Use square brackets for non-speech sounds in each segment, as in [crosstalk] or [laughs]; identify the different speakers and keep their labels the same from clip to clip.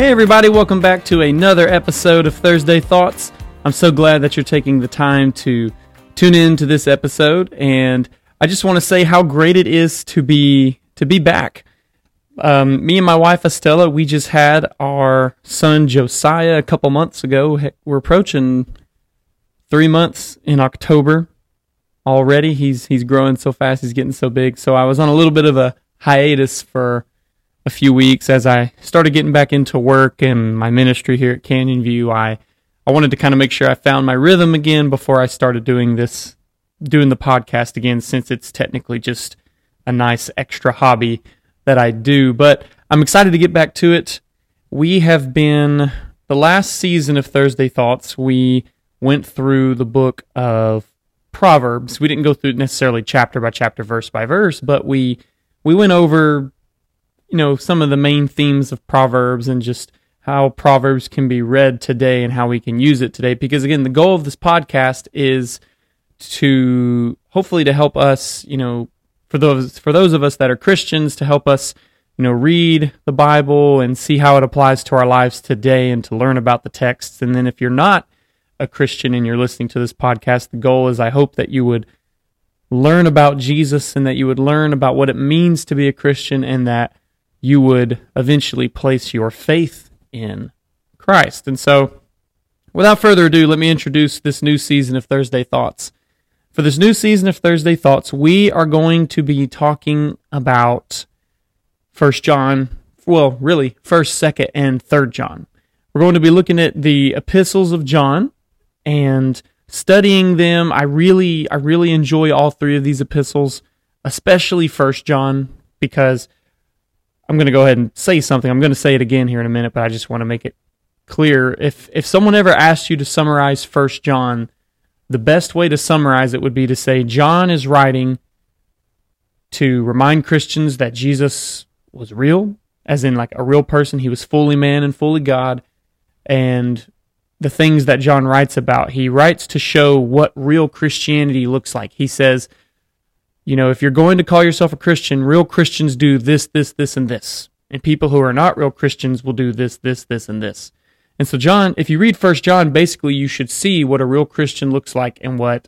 Speaker 1: Hey, everybody, welcome back to another episode of Thursday Thoughts. I'm so glad that you're taking the time to tune in to this episode, and I just want to say how great it is to be to be back. Um, me and my wife Estella, we just had our son Josiah a couple months ago. We're approaching three months in October already. He's he's growing so fast. He's getting so big. So I was on a little bit of a hiatus for a few weeks as I started getting back into work and my ministry here at Canyon View. I I wanted to kind of make sure I found my rhythm again before I started doing this doing the podcast again since it's technically just a nice extra hobby that I do. But I'm excited to get back to it. We have been the last season of Thursday Thoughts. We went through the book of Proverbs. We didn't go through necessarily chapter by chapter, verse by verse, but we we went over you know some of the main themes of Proverbs and just how Proverbs can be read today and how we can use it today. Because again, the goal of this podcast is to hopefully to help us, you know, for those for those of us that are Christians, to help us, you know, read the Bible and see how it applies to our lives today and to learn about the texts. And then if you're not a Christian and you're listening to this podcast, the goal is I hope that you would learn about Jesus and that you would learn about what it means to be a Christian and that you would eventually place your faith in Christ. And so, without further ado, let me introduce this new season of Thursday Thoughts. For this new season of Thursday Thoughts, we are going to be talking about First John, well, really, First, Second, and Third John. We're going to be looking at the epistles of John and studying them. I really, I really enjoy all three of these epistles, especially First John, because I'm going to go ahead and say something. I'm going to say it again here in a minute, but I just want to make it clear. If if someone ever asked you to summarize First John, the best way to summarize it would be to say John is writing to remind Christians that Jesus was real, as in like a real person. He was fully man and fully God, and the things that John writes about, he writes to show what real Christianity looks like. He says you know, if you're going to call yourself a Christian, real Christians do this, this, this, and this. And people who are not real Christians will do this, this, this, and this. And so, John, if you read First John, basically you should see what a real Christian looks like and what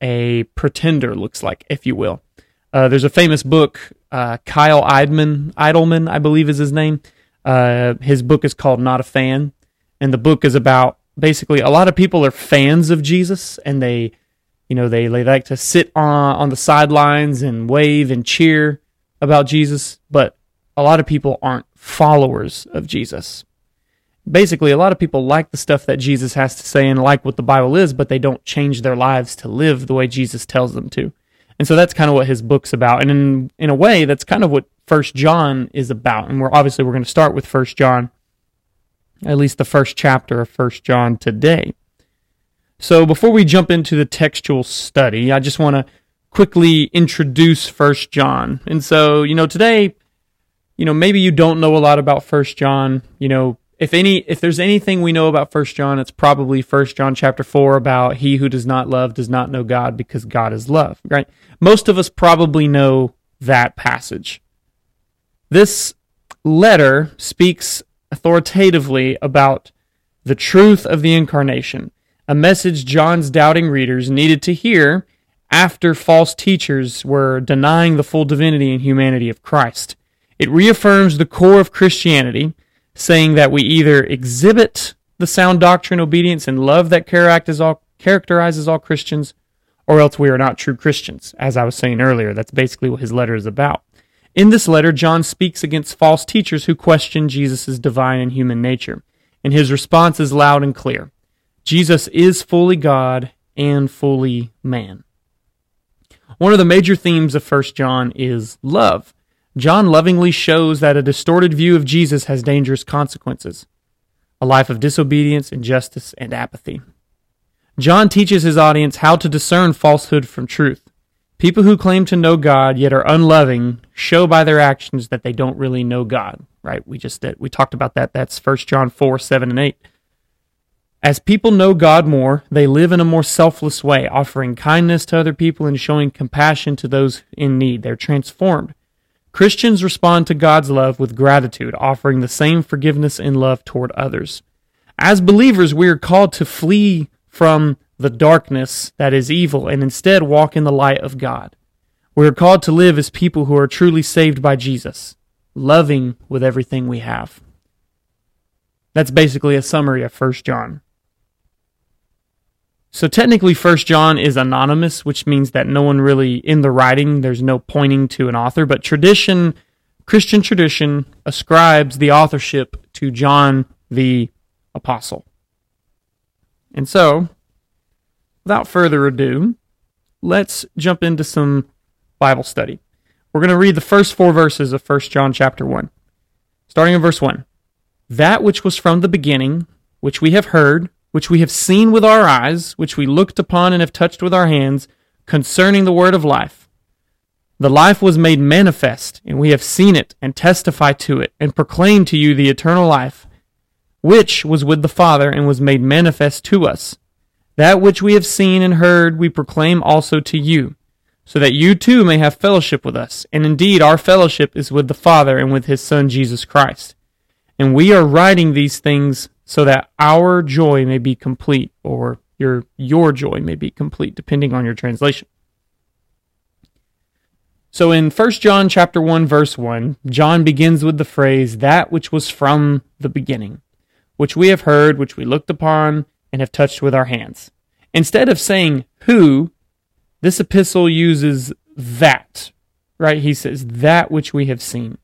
Speaker 1: a pretender looks like, if you will. Uh, there's a famous book, uh, Kyle Idman, Idleman, I believe is his name. Uh, his book is called Not a Fan. And the book is about basically a lot of people are fans of Jesus and they you know, they, they like to sit on, on the sidelines and wave and cheer about Jesus, but a lot of people aren't followers of Jesus. Basically, a lot of people like the stuff that Jesus has to say and like what the Bible is, but they don't change their lives to live the way Jesus tells them to. And so that's kind of what his book's about. And in, in a way, that's kind of what First John is about. And we're obviously we're going to start with First John, at least the first chapter of First John today. So before we jump into the textual study, I just want to quickly introduce First John. And so, you know, today, you know, maybe you don't know a lot about First John. You know, if any, if there's anything we know about First John, it's probably First John chapter four about he who does not love does not know God because God is love. Right? Most of us probably know that passage. This letter speaks authoritatively about the truth of the incarnation a message John's doubting readers needed to hear after false teachers were denying the full divinity and humanity of Christ. It reaffirms the core of Christianity, saying that we either exhibit the sound doctrine, obedience, and love that characterizes all Christians, or else we are not true Christians. As I was saying earlier, that's basically what his letter is about. In this letter, John speaks against false teachers who question Jesus' divine and human nature, and his response is loud and clear. Jesus is fully God and fully man. One of the major themes of 1 John is love. John lovingly shows that a distorted view of Jesus has dangerous consequences a life of disobedience, injustice, and apathy. John teaches his audience how to discern falsehood from truth. People who claim to know God yet are unloving show by their actions that they don't really know God, right? We just did. We talked about that. That's 1 John 4, 7, and 8. As people know God more, they live in a more selfless way, offering kindness to other people and showing compassion to those in need. They're transformed. Christians respond to God's love with gratitude, offering the same forgiveness and love toward others. As believers, we are called to flee from the darkness that is evil and instead walk in the light of God. We are called to live as people who are truly saved by Jesus, loving with everything we have. That's basically a summary of 1 John. So technically First John is anonymous, which means that no one really in the writing, there's no pointing to an author, but tradition, Christian tradition ascribes the authorship to John the apostle. And so, without further ado, let's jump into some Bible study. We're going to read the first 4 verses of First John chapter 1. Starting in verse 1. That which was from the beginning, which we have heard, which we have seen with our eyes, which we looked upon and have touched with our hands, concerning the word of life. The life was made manifest, and we have seen it, and testify to it, and proclaim to you the eternal life, which was with the Father, and was made manifest to us. That which we have seen and heard, we proclaim also to you, so that you too may have fellowship with us. And indeed, our fellowship is with the Father and with his Son, Jesus Christ. And we are writing these things so that our joy may be complete, or your, your joy may be complete, depending on your translation. So in 1 John chapter 1 verse 1, John begins with the phrase that which was from the beginning, which we have heard, which we looked upon and have touched with our hands. Instead of saying who, this epistle uses that, right? He says that which we have seen.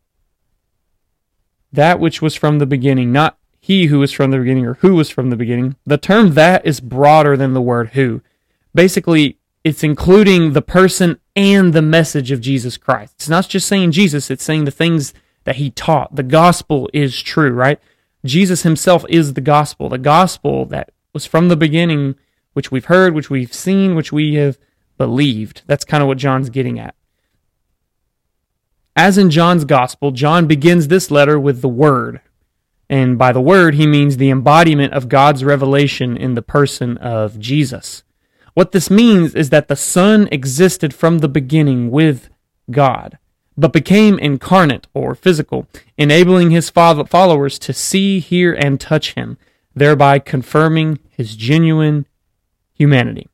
Speaker 1: That which was from the beginning, not he who was from the beginning or who was from the beginning. The term that is broader than the word who. Basically, it's including the person and the message of Jesus Christ. It's not just saying Jesus, it's saying the things that he taught. The gospel is true, right? Jesus himself is the gospel. The gospel that was from the beginning, which we've heard, which we've seen, which we have believed. That's kind of what John's getting at. As in John's gospel, John begins this letter with the word, and by the word, he means the embodiment of God's revelation in the person of Jesus. What this means is that the Son existed from the beginning with God, but became incarnate or physical, enabling his followers to see, hear, and touch him, thereby confirming his genuine humanity.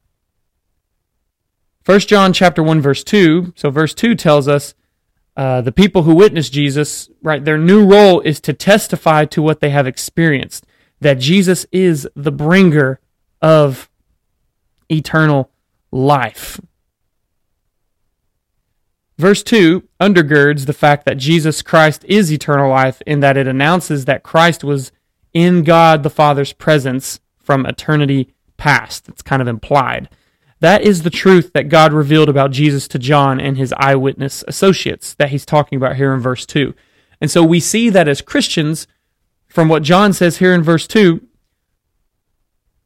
Speaker 1: 1 John chapter 1 verse 2, so verse 2 tells us uh, the people who witness Jesus, right, their new role is to testify to what they have experienced, that Jesus is the bringer of eternal life. Verse 2 undergirds the fact that Jesus Christ is eternal life in that it announces that Christ was in God the Father's presence from eternity past. It's kind of implied. That is the truth that God revealed about Jesus to John and his eyewitness associates that he's talking about here in verse 2. And so we see that as Christians, from what John says here in verse 2,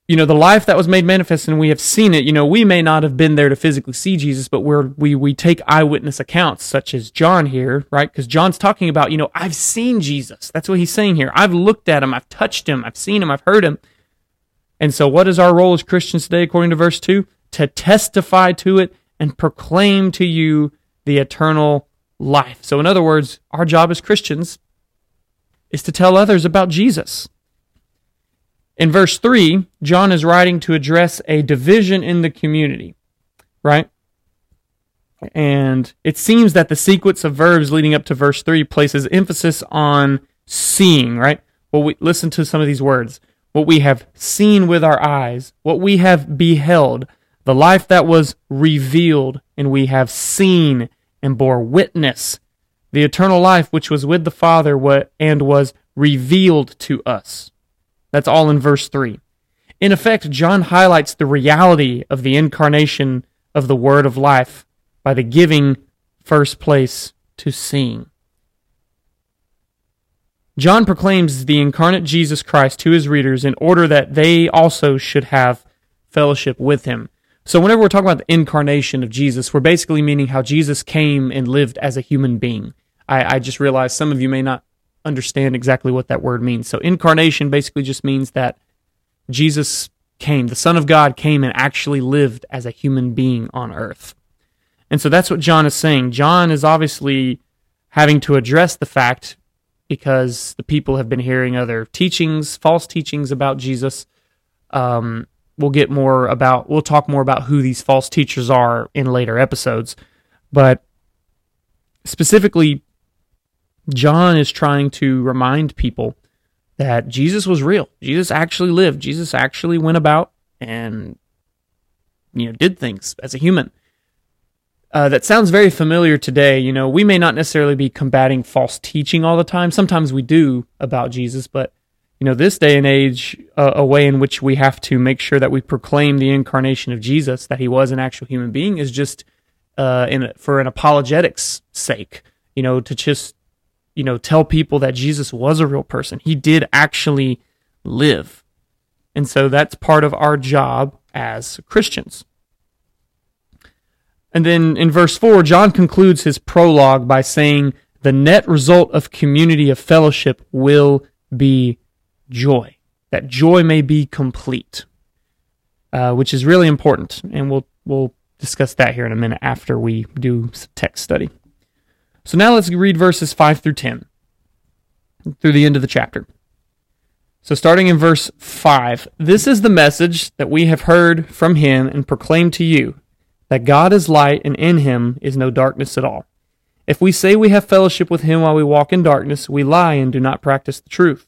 Speaker 1: you know, the life that was made manifest and we have seen it, you know, we may not have been there to physically see Jesus, but we're, we, we take eyewitness accounts such as John here, right? Because John's talking about, you know, I've seen Jesus. That's what he's saying here. I've looked at him. I've touched him. I've seen him. I've heard him. And so what is our role as Christians today according to verse 2? To testify to it and proclaim to you the eternal life. So, in other words, our job as Christians is to tell others about Jesus. In verse 3, John is writing to address a division in the community, right? And it seems that the sequence of verbs leading up to verse 3 places emphasis on seeing, right? Well, we listen to some of these words. What we have seen with our eyes, what we have beheld, the life that was revealed and we have seen and bore witness, the eternal life which was with the Father and was revealed to us. That's all in verse 3. In effect, John highlights the reality of the incarnation of the Word of life by the giving first place to seeing. John proclaims the incarnate Jesus Christ to his readers in order that they also should have fellowship with him. So whenever we're talking about the incarnation of Jesus, we're basically meaning how Jesus came and lived as a human being. I, I just realized some of you may not understand exactly what that word means. So incarnation basically just means that Jesus came, the Son of God came and actually lived as a human being on earth. And so that's what John is saying. John is obviously having to address the fact because the people have been hearing other teachings, false teachings about Jesus. Um, we'll get more about, we'll talk more about who these false teachers are in later episodes. But specifically, John is trying to remind people that Jesus was real. Jesus actually lived. Jesus actually went about and you know did things as a human. Uh, that sounds very familiar today. You know, we may not necessarily be combating false teaching all the time. Sometimes we do about Jesus, but you know, this day and age, uh, a way in which we have to make sure that we proclaim the incarnation of Jesus, that he was an actual human being, is just uh, in for an apologetics sake. You know, to just you know tell people that Jesus was a real person. He did actually live, and so that's part of our job as Christians. And then in verse 4, John concludes his prologue by saying, The net result of community of fellowship will be joy, that joy may be complete, uh, which is really important. And we'll, we'll discuss that here in a minute after we do text study. So now let's read verses 5 through 10 through the end of the chapter. So, starting in verse 5, this is the message that we have heard from him and proclaimed to you that God is light and in him is no darkness at all. If we say we have fellowship with him while we walk in darkness, we lie and do not practice the truth.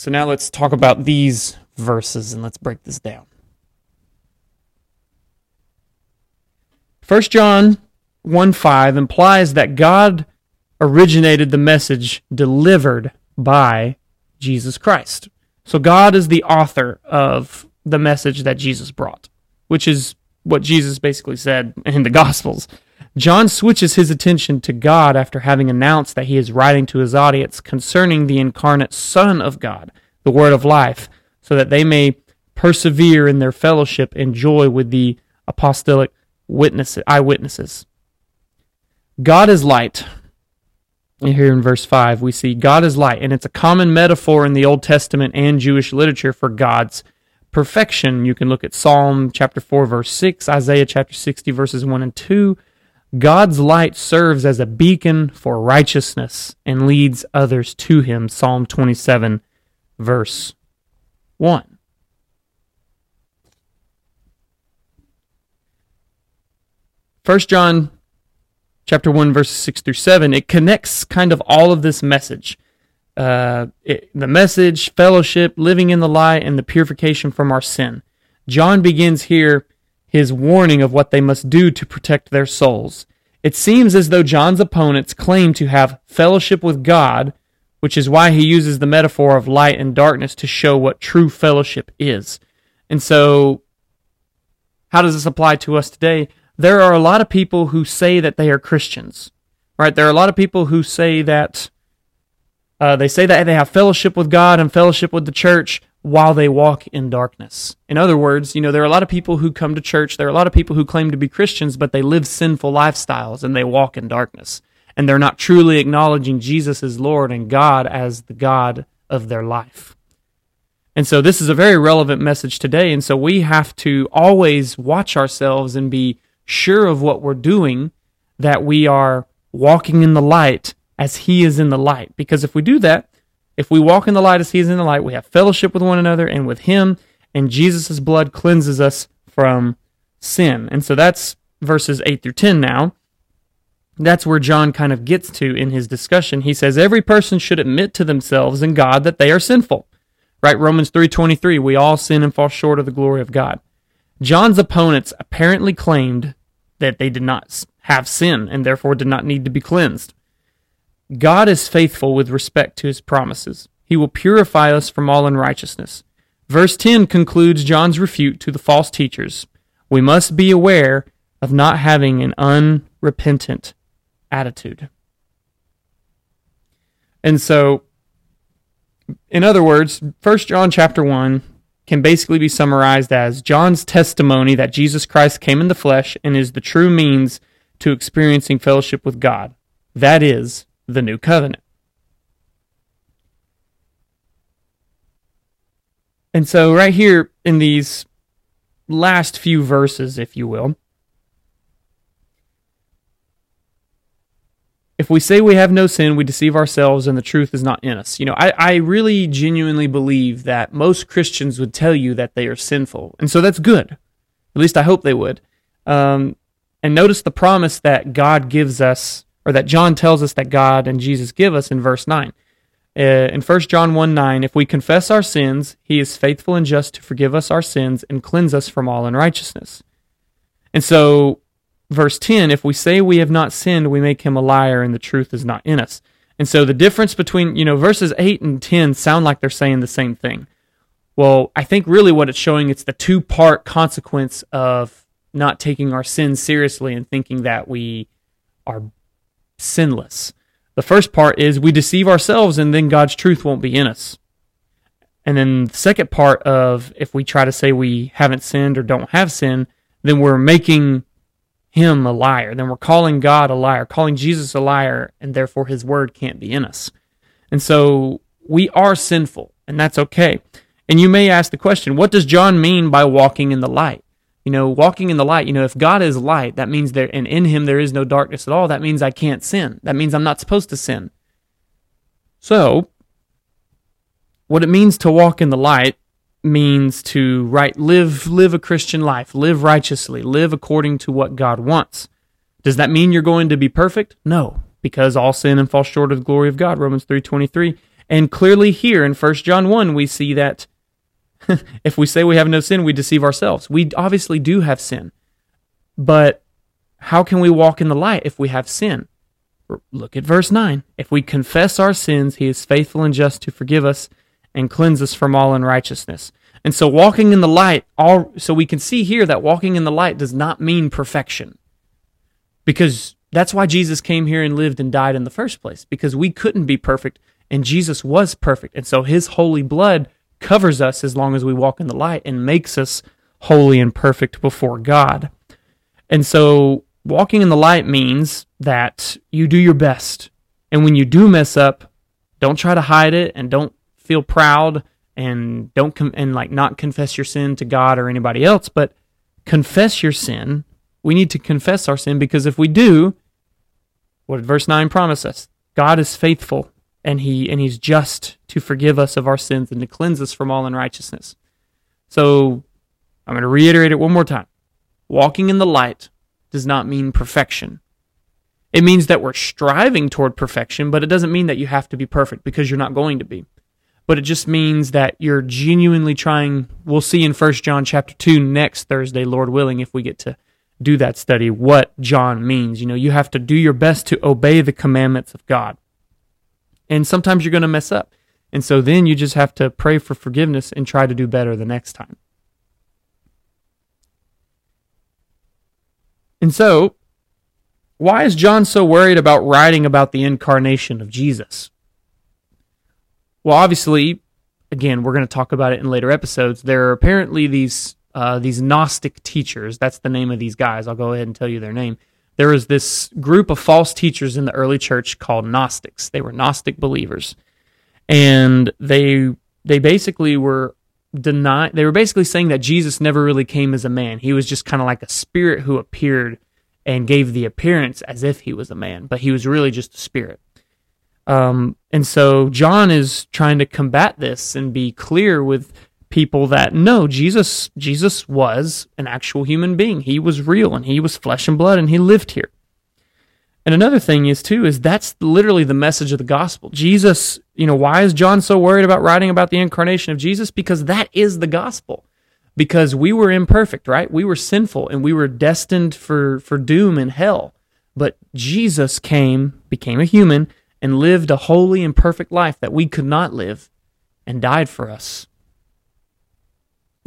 Speaker 1: So now let's talk about these verses and let's break this down. 1 John 1 5 implies that God originated the message delivered by Jesus Christ. So God is the author of the message that Jesus brought, which is what Jesus basically said in the [laughs] Gospels. John switches his attention to God after having announced that he is writing to his audience concerning the incarnate Son of God, the Word of life, so that they may persevere in their fellowship and joy with the apostolic witnesses, eyewitnesses. God is light. And here in verse 5, we see God is light, and it's a common metaphor in the Old Testament and Jewish literature for God's perfection. You can look at Psalm chapter 4, verse 6, Isaiah chapter 60, verses 1 and 2. God's light serves as a beacon for righteousness and leads others to him. Psalm 27, verse 1. First John chapter 1 verses 6 through 7 it connects kind of all of this message uh, it, the message fellowship living in the light and the purification from our sin john begins here his warning of what they must do to protect their souls. It seems as though john's opponents claim to have fellowship with god which is why he uses the metaphor of light and darkness to show what true fellowship is. And so how does this apply to us today? There are a lot of people who say that they are Christians, right? There are a lot of people who say that uh, they say that they have fellowship with God and fellowship with the church while they walk in darkness. In other words, you know, there are a lot of people who come to church, there are a lot of people who claim to be Christians, but they live sinful lifestyles and they walk in darkness. And they're not truly acknowledging Jesus as Lord and God as the God of their life. And so this is a very relevant message today. And so we have to always watch ourselves and be sure of what we're doing, that we are walking in the light as He is in the light. Because if we do that, if we walk in the light as He is in the light, we have fellowship with one another and with Him, and Jesus' blood cleanses us from sin. And so that's verses 8 through 10 now. That's where John kind of gets to in his discussion. He says every person should admit to themselves and God that they are sinful. Right? Romans 3:23, we all sin and fall short of the glory of God. John's opponents apparently claimed that they did not have sin and therefore did not need to be cleansed. God is faithful with respect to his promises. He will purify us from all unrighteousness. Verse 10 concludes John's refute to the false teachers. We must be aware of not having an unrepentant attitude. And so, in other words, 1 John chapter 1 can basically be summarized as John's testimony that Jesus Christ came in the flesh and is the true means to experiencing fellowship with God. That is the new covenant. And so, right here in these last few verses, if you will, if we say we have no sin, we deceive ourselves and the truth is not in us. You know, I, I really genuinely believe that most Christians would tell you that they are sinful. And so that's good. At least I hope they would. Um, and notice the promise that God gives us, or that John tells us that God and Jesus give us in verse 9. Uh, in 1 John 1 9, if we confess our sins, he is faithful and just to forgive us our sins and cleanse us from all unrighteousness. And so verse 10 if we say we have not sinned we make him a liar and the truth is not in us and so the difference between you know verses 8 and 10 sound like they're saying the same thing well i think really what it's showing it's the two part consequence of not taking our sins seriously and thinking that we are sinless the first part is we deceive ourselves and then god's truth won't be in us and then the second part of if we try to say we haven't sinned or don't have sin then we're making him a liar, then we're calling God a liar, calling Jesus a liar, and therefore his word can't be in us. And so we are sinful, and that's okay. And you may ask the question, what does John mean by walking in the light? You know, walking in the light, you know, if God is light, that means there, and in him there is no darkness at all, that means I can't sin. That means I'm not supposed to sin. So, what it means to walk in the light means to right live live a Christian life, live righteously, live according to what God wants. Does that mean you're going to be perfect? No, because all sin and fall short of the glory of God, Romans 3:23. And clearly here in 1 John 1 we see that [laughs] if we say we have no sin, we deceive ourselves. We obviously do have sin. But how can we walk in the light if we have sin? Look at verse 9. If we confess our sins, he is faithful and just to forgive us and cleanse us from all unrighteousness. And so walking in the light, all so we can see here that walking in the light does not mean perfection. Because that's why Jesus came here and lived and died in the first place, because we couldn't be perfect and Jesus was perfect. And so his holy blood covers us as long as we walk in the light and makes us holy and perfect before God. And so walking in the light means that you do your best. And when you do mess up, don't try to hide it and don't feel proud and don't com- and like not confess your sin to God or anybody else, but confess your sin. We need to confess our sin because if we do, what did verse 9 promise us? God is faithful and he and he's just to forgive us of our sins and to cleanse us from all unrighteousness. So, I'm going to reiterate it one more time. Walking in the light does not mean perfection. It means that we're striving toward perfection, but it doesn't mean that you have to be perfect because you're not going to be but it just means that you're genuinely trying. We'll see in First John chapter 2 next Thursday, Lord willing, if we get to do that study, what John means. You know, you have to do your best to obey the commandments of God. And sometimes you're going to mess up. And so then you just have to pray for forgiveness and try to do better the next time. And so, why is John so worried about writing about the incarnation of Jesus? Well, obviously, again, we're going to talk about it in later episodes. There are apparently these uh, these Gnostic teachers. That's the name of these guys. I'll go ahead and tell you their name. There was this group of false teachers in the early church called Gnostics. They were Gnostic believers, and they they basically were deny. They were basically saying that Jesus never really came as a man. He was just kind of like a spirit who appeared and gave the appearance as if he was a man, but he was really just a spirit. Um, and so John is trying to combat this and be clear with people that no, Jesus Jesus was an actual human being. He was real and he was flesh and blood and he lived here. And another thing is too is that's literally the message of the gospel. Jesus, you know, why is John so worried about writing about the incarnation of Jesus? Because that is the gospel. Because we were imperfect, right? We were sinful and we were destined for for doom and hell. But Jesus came, became a human, and lived a holy and perfect life that we could not live and died for us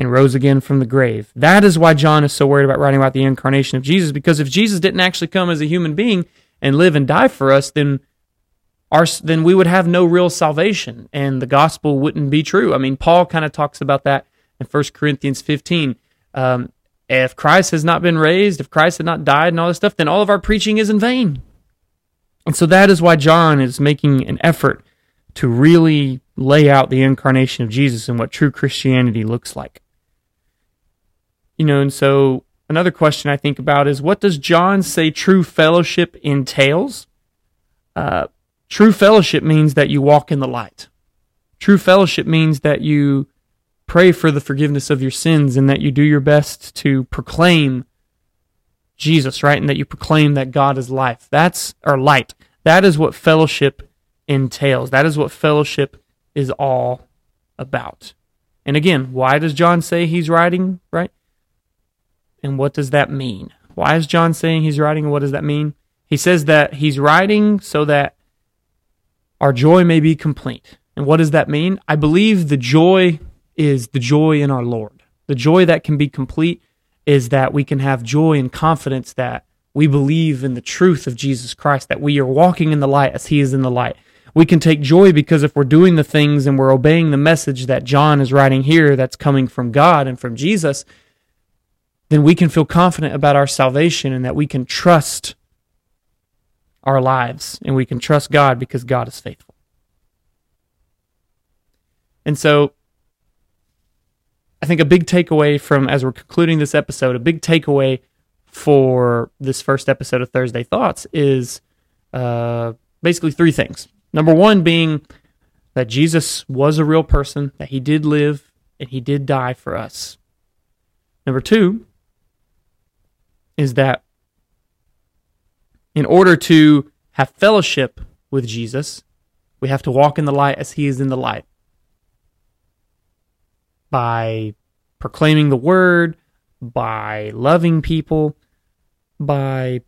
Speaker 1: and rose again from the grave. That is why John is so worried about writing about the incarnation of Jesus, because if Jesus didn't actually come as a human being and live and die for us, then our, then we would have no real salvation and the gospel wouldn't be true. I mean, Paul kind of talks about that in 1 Corinthians 15. Um, if Christ has not been raised, if Christ had not died and all this stuff, then all of our preaching is in vain. And so that is why John is making an effort to really lay out the incarnation of Jesus and what true Christianity looks like. You know, and so another question I think about is what does John say true fellowship entails? Uh, True fellowship means that you walk in the light. True fellowship means that you pray for the forgiveness of your sins and that you do your best to proclaim Jesus, right? And that you proclaim that God is life. That's or light. That is what fellowship entails. That is what fellowship is all about. And again, why does John say he's writing, right? And what does that mean? Why is John saying he's writing and what does that mean? He says that he's writing so that our joy may be complete. And what does that mean? I believe the joy is the joy in our Lord. The joy that can be complete is that we can have joy and confidence that we believe in the truth of Jesus Christ, that we are walking in the light as He is in the light. We can take joy because if we're doing the things and we're obeying the message that John is writing here that's coming from God and from Jesus, then we can feel confident about our salvation and that we can trust our lives and we can trust God because God is faithful. And so I think a big takeaway from as we're concluding this episode, a big takeaway for this first episode of Thursday Thoughts is uh, basically three things. Number one being that Jesus was a real person, that he did live and he did die for us. Number two is that in order to have fellowship with Jesus, we have to walk in the light as he is in the light. By proclaiming the word, by loving people, by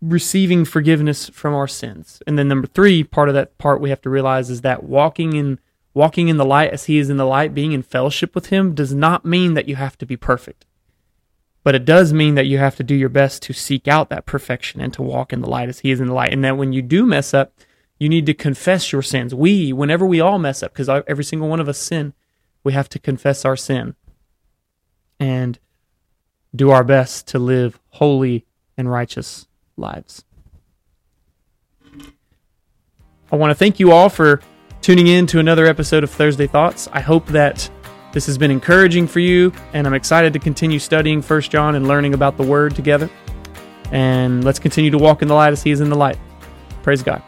Speaker 1: receiving forgiveness from our sins. And then number 3, part of that part we have to realize is that walking in walking in the light as he is in the light, being in fellowship with him does not mean that you have to be perfect. But it does mean that you have to do your best to seek out that perfection and to walk in the light as He is in the light. And that when you do mess up, you need to confess your sins. We, whenever we all mess up, because every single one of us sin, we have to confess our sin and do our best to live holy and righteous lives. I want to thank you all for tuning in to another episode of Thursday Thoughts. I hope that this has been encouraging for you, and I'm excited to continue studying First John and learning about the Word together. And let's continue to walk in the light as He is in the light. Praise God.